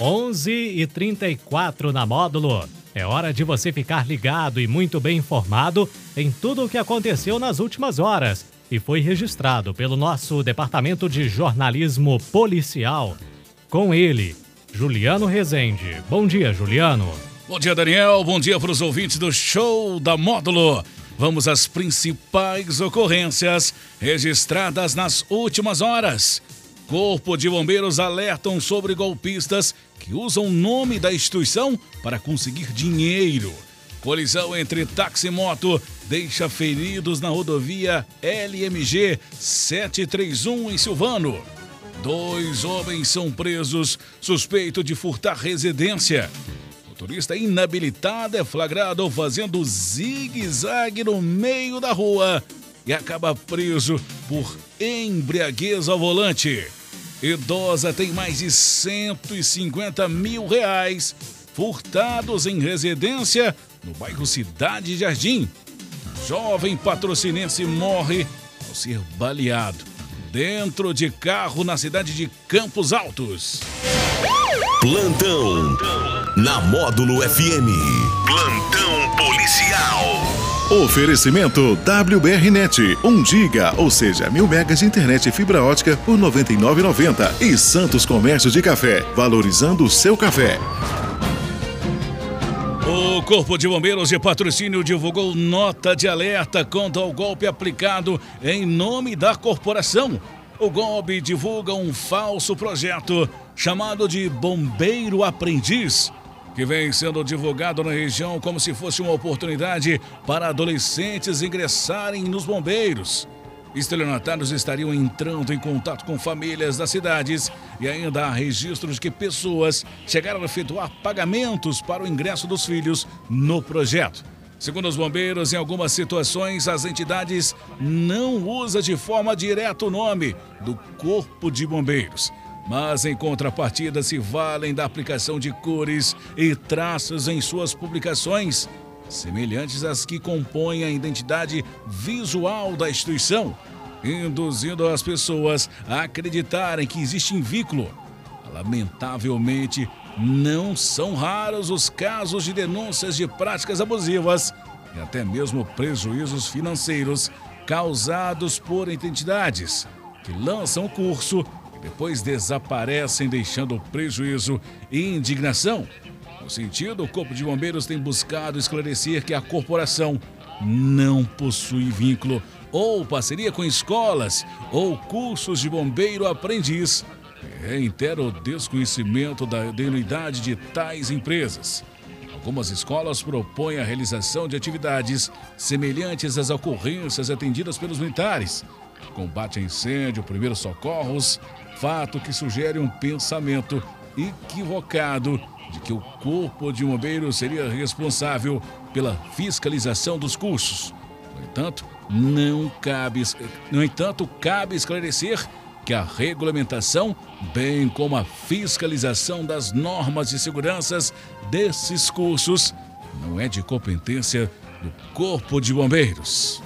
11 e 34 na módulo. É hora de você ficar ligado e muito bem informado em tudo o que aconteceu nas últimas horas e foi registrado pelo nosso Departamento de Jornalismo Policial. Com ele, Juliano Rezende. Bom dia, Juliano. Bom dia, Daniel. Bom dia para os ouvintes do Show da Módulo. Vamos às principais ocorrências registradas nas últimas horas. Corpo de Bombeiros alertam sobre golpistas que usam o nome da instituição para conseguir dinheiro. Colisão entre táxi e moto deixa feridos na rodovia LMG 731 em Silvano. Dois homens são presos suspeito de furtar residência. Motorista inabilitado é flagrado fazendo zigue-zague no meio da rua e acaba preso por embriaguez ao volante. Idosa tem mais de 150 mil reais furtados em residência no bairro Cidade Jardim. Jovem patrocinense morre ao ser baleado dentro de carro na cidade de Campos Altos. Plantão na Módulo FM. Plantão policial. Oferecimento WBRnet, 1 giga, ou seja, mil megas de internet e fibra ótica por R$ 99,90. E Santos Comércio de Café, valorizando o seu café. O Corpo de Bombeiros de Patrocínio divulgou nota de alerta contra o golpe aplicado em nome da corporação. O golpe divulga um falso projeto chamado de Bombeiro Aprendiz, que vem sendo divulgado na região como se fosse uma oportunidade para adolescentes ingressarem nos bombeiros. Estelionatários estariam entrando em contato com famílias das cidades e ainda há registros de que pessoas chegaram a efetuar pagamentos para o ingresso dos filhos no projeto. Segundo os bombeiros, em algumas situações, as entidades não usam de forma direta o nome do Corpo de Bombeiros, mas em contrapartida se valem da aplicação de cores e traços em suas publicações semelhantes às que compõem a identidade visual da instituição, induzindo as pessoas a acreditarem que existe um vínculo. Lamentavelmente, não são raros os casos de denúncias de práticas abusivas e até mesmo prejuízos financeiros causados por entidades que lançam o curso depois desaparecem, deixando prejuízo e indignação no sentido, o Corpo de Bombeiros tem buscado esclarecer que a corporação não possui vínculo ou parceria com escolas ou cursos de bombeiro aprendiz. Reitera o desconhecimento da idoneidade de tais empresas. Algumas escolas propõem a realização de atividades semelhantes às ocorrências atendidas pelos militares. Combate a incêndio, primeiros socorros, fato que sugere um pensamento equivocado de que o Corpo de Bombeiros seria responsável pela fiscalização dos cursos. No entanto, não cabe, no entanto, cabe esclarecer que a regulamentação, bem como a fiscalização das normas de seguranças desses cursos, não é de competência do Corpo de Bombeiros.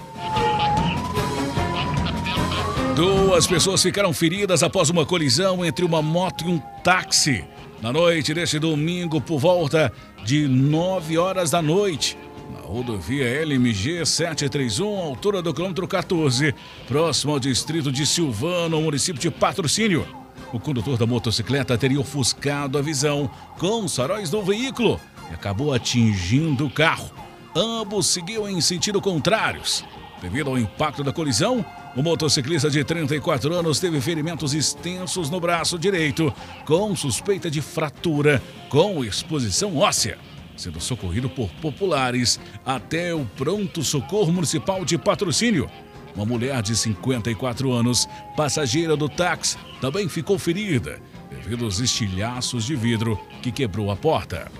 Duas pessoas ficaram feridas após uma colisão entre uma moto e um táxi na noite deste domingo, por volta de 9 horas da noite, na rodovia LMG 731, altura do quilômetro 14, próximo ao distrito de Silvano, município de Patrocínio. O condutor da motocicleta teria ofuscado a visão com os faróis do veículo e acabou atingindo o carro. Ambos seguiam em sentido contrários. Devido ao impacto da colisão, o motociclista de 34 anos teve ferimentos extensos no braço direito, com suspeita de fratura com exposição óssea, sendo socorrido por populares até o pronto-socorro municipal de patrocínio. Uma mulher de 54 anos, passageira do táxi, também ficou ferida devido aos estilhaços de vidro que quebrou a porta.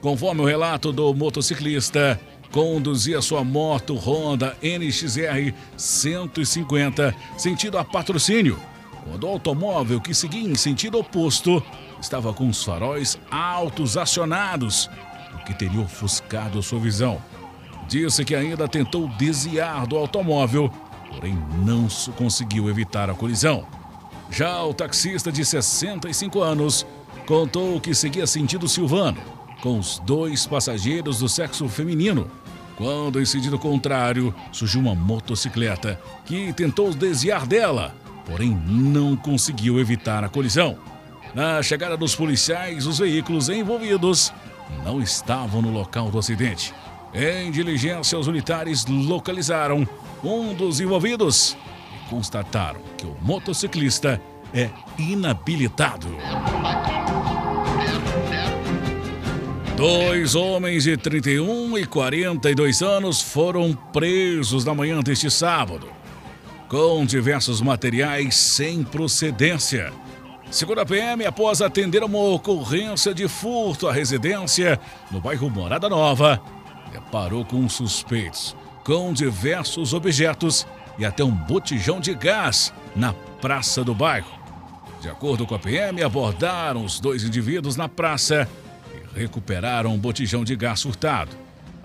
Conforme o relato do motociclista, conduzia sua moto Honda NXR 150 sentido a patrocínio, quando o automóvel que seguia em sentido oposto estava com os faróis altos acionados, o que teria ofuscado sua visão. Disse que ainda tentou desviar do automóvel, porém não conseguiu evitar a colisão. Já o taxista de 65 anos contou que seguia sentido Silvano, com os dois passageiros do sexo feminino, quando, em sentido contrário, surgiu uma motocicleta que tentou desviar dela, porém não conseguiu evitar a colisão. Na chegada dos policiais, os veículos envolvidos não estavam no local do acidente. Em diligência, os militares localizaram um dos envolvidos e constataram que o motociclista é inabilitado. Dois homens de 31 e 42 anos foram presos na manhã deste sábado, com diversos materiais sem procedência. Segundo a PM, após atender uma ocorrência de furto à residência no bairro Morada Nova, deparou com suspeitos com diversos objetos e até um botijão de gás na praça do bairro. De acordo com a PM, abordaram os dois indivíduos na praça recuperaram um botijão de gás furtado.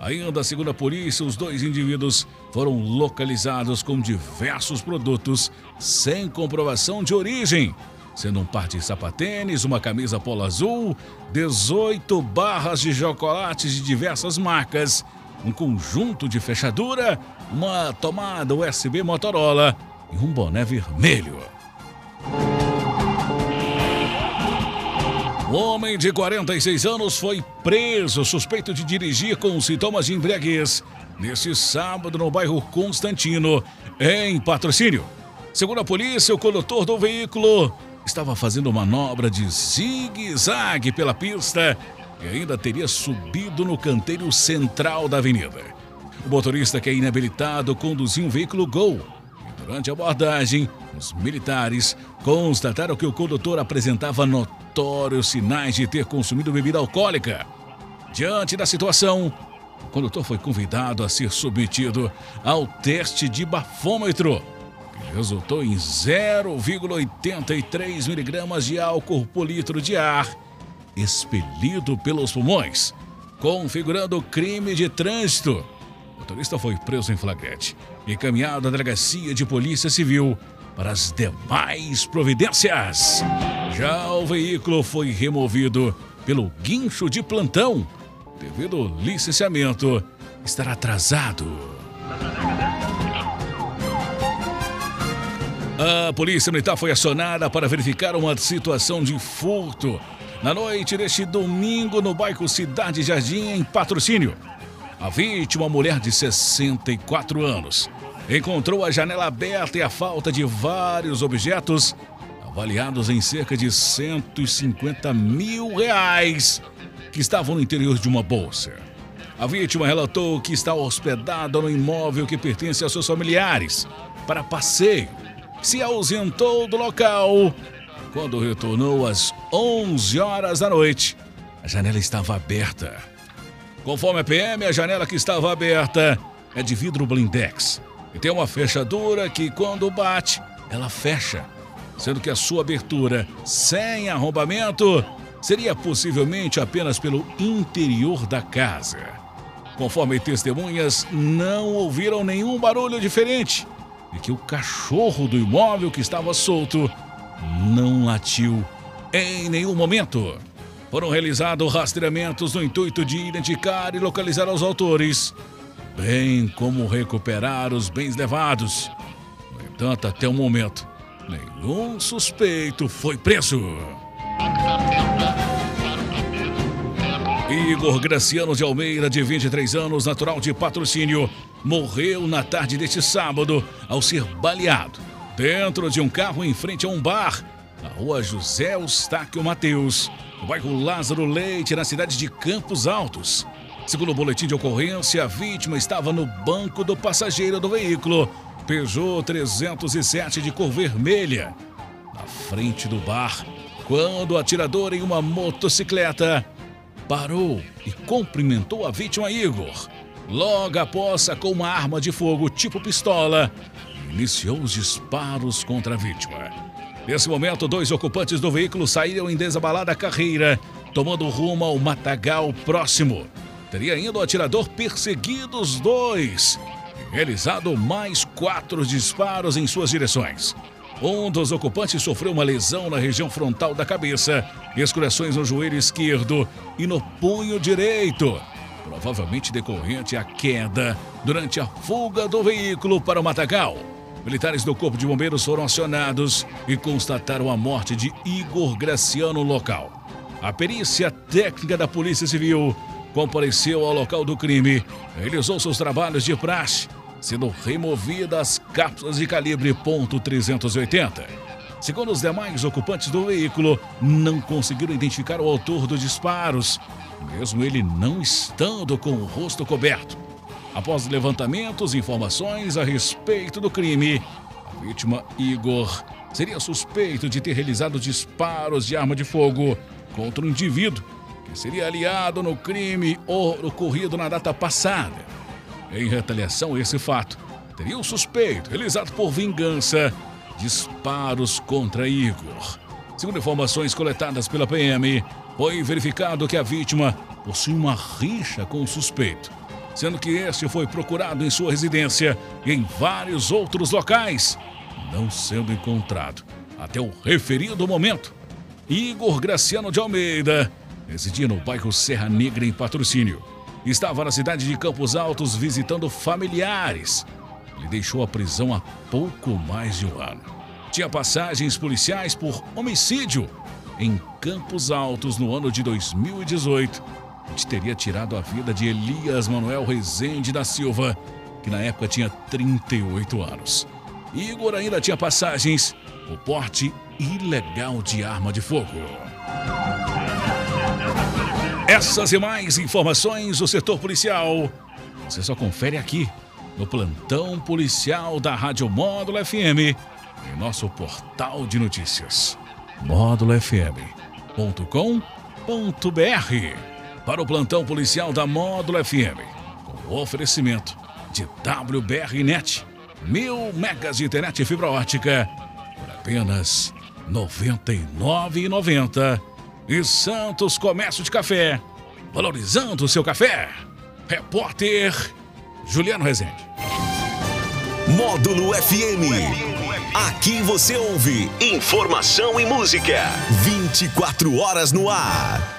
Ainda segundo a polícia, os dois indivíduos foram localizados com diversos produtos sem comprovação de origem, sendo um par de sapatênis, uma camisa polo azul, 18 barras de chocolates de diversas marcas um conjunto de fechadura, uma tomada USB Motorola e um boné vermelho. O homem de 46 anos foi preso suspeito de dirigir com sintomas de embriaguez neste sábado no bairro Constantino, em patrocínio. Segundo a polícia, o condutor do veículo estava fazendo manobra de zigue-zague pela pista e ainda teria subido no canteiro central da avenida. O motorista, que é inabilitado, conduzia um veículo Gol. E durante a abordagem, os militares constataram que o condutor apresentava notórios sinais de ter consumido bebida alcoólica. Diante da situação, o condutor foi convidado a ser submetido ao teste de bafômetro, que resultou em 0,83 miligramas de álcool por litro de ar expelido pelos pulmões, configurando crime de trânsito. O motorista foi preso em flagrante e encaminhado à delegacia de polícia civil para as demais providências. Já o veículo foi removido pelo guincho de plantão devido ao licenciamento estar atrasado. A polícia militar foi acionada para verificar uma situação de furto na noite deste domingo no bairro Cidade Jardim, em patrocínio. A vítima, mulher de 64 anos, encontrou a janela aberta e a falta de vários objetos, avaliados em cerca de 150 mil reais, que estavam no interior de uma bolsa. A vítima relatou que está hospedada no imóvel que pertence a seus familiares para passeio. Se ausentou do local quando retornou às 11 horas da noite, a janela estava aberta. Conforme a PM, a janela que estava aberta é de vidro blindex e tem uma fechadura que, quando bate, ela fecha, sendo que a sua abertura sem arrombamento seria possivelmente apenas pelo interior da casa. Conforme testemunhas, não ouviram nenhum barulho diferente e que o cachorro do imóvel que estava solto não latiu em nenhum momento. Foram realizados rastreamentos no intuito de identificar e localizar os autores, bem como recuperar os bens levados. No entanto, até o momento, nenhum suspeito foi preso. Igor Graciano de Almeida, de 23 anos, natural de patrocínio, morreu na tarde deste sábado ao ser baleado dentro de um carro em frente a um bar, na rua José Eustáquio Mateus, no bairro Lázaro Leite, na cidade de Campos Altos. Segundo o boletim de ocorrência, a vítima estava no banco do passageiro do veículo Peugeot 307 de cor vermelha, na frente do bar, quando o atirador em uma motocicleta parou e cumprimentou a vítima Igor. Logo após, sacou uma arma de fogo tipo pistola iniciou os disparos contra a vítima. Nesse momento, dois ocupantes do veículo saíram em desabalada carreira, tomando rumo ao matagal próximo. Teria ainda o atirador perseguido os dois, realizado mais quatro disparos em suas direções. Um dos ocupantes sofreu uma lesão na região frontal da cabeça, escoriações no joelho esquerdo e no punho direito, provavelmente decorrente à queda durante a fuga do veículo para o Matagal. Militares do Corpo de Bombeiros foram acionados e constataram a morte de Igor Graciano no local. A perícia técnica da Polícia Civil compareceu ao local do crime, realizou seus trabalhos de praxe, sendo removidas cápsulas de calibre .380. Segundo os demais ocupantes do veículo, não conseguiram identificar o autor dos disparos, mesmo ele não estando com o rosto coberto. Após levantamentos e informações a respeito do crime, a vítima Igor seria suspeito de ter realizado disparos de arma de fogo contra um indivíduo que seria aliado no crime ocorrido na data passada. Em retaliação a esse fato, teria o suspeito realizado por vingança disparos contra Igor. Segundo informações coletadas pela PM, foi verificado que a vítima possui uma rixa com o suspeito, sendo que este foi procurado em sua residência e em vários outros locais, não sendo encontrado até o referido momento. Igor Graciano de Almeida residia no bairro Serra Negra, em patrocínio. Estava na cidade de Campos Altos visitando familiares. Ele deixou a prisão há pouco mais de um ano. Tinha passagens policiais por homicídio em Campos Altos no ano de 2018, onde teria tirado a vida de Elias Manuel Rezende da Silva, que na época tinha 38 anos. Igor ainda tinha passagens por porte ilegal de arma de fogo. Essas e mais informações do setor policial você só confere aqui no plantão policial da Rádio Módulo FM em nosso portal de notícias módulofm.com.br. Para o plantão policial da Módulo FM, com oferecimento de WBRnet, mil megas de internet e fibra ótica por apenas R$ 99,90 e Santos Comércio de Café, valorizando o seu café. Repórter Juliano Rezende. Módulo FM. Aqui você ouve informação e música. 24 horas no ar.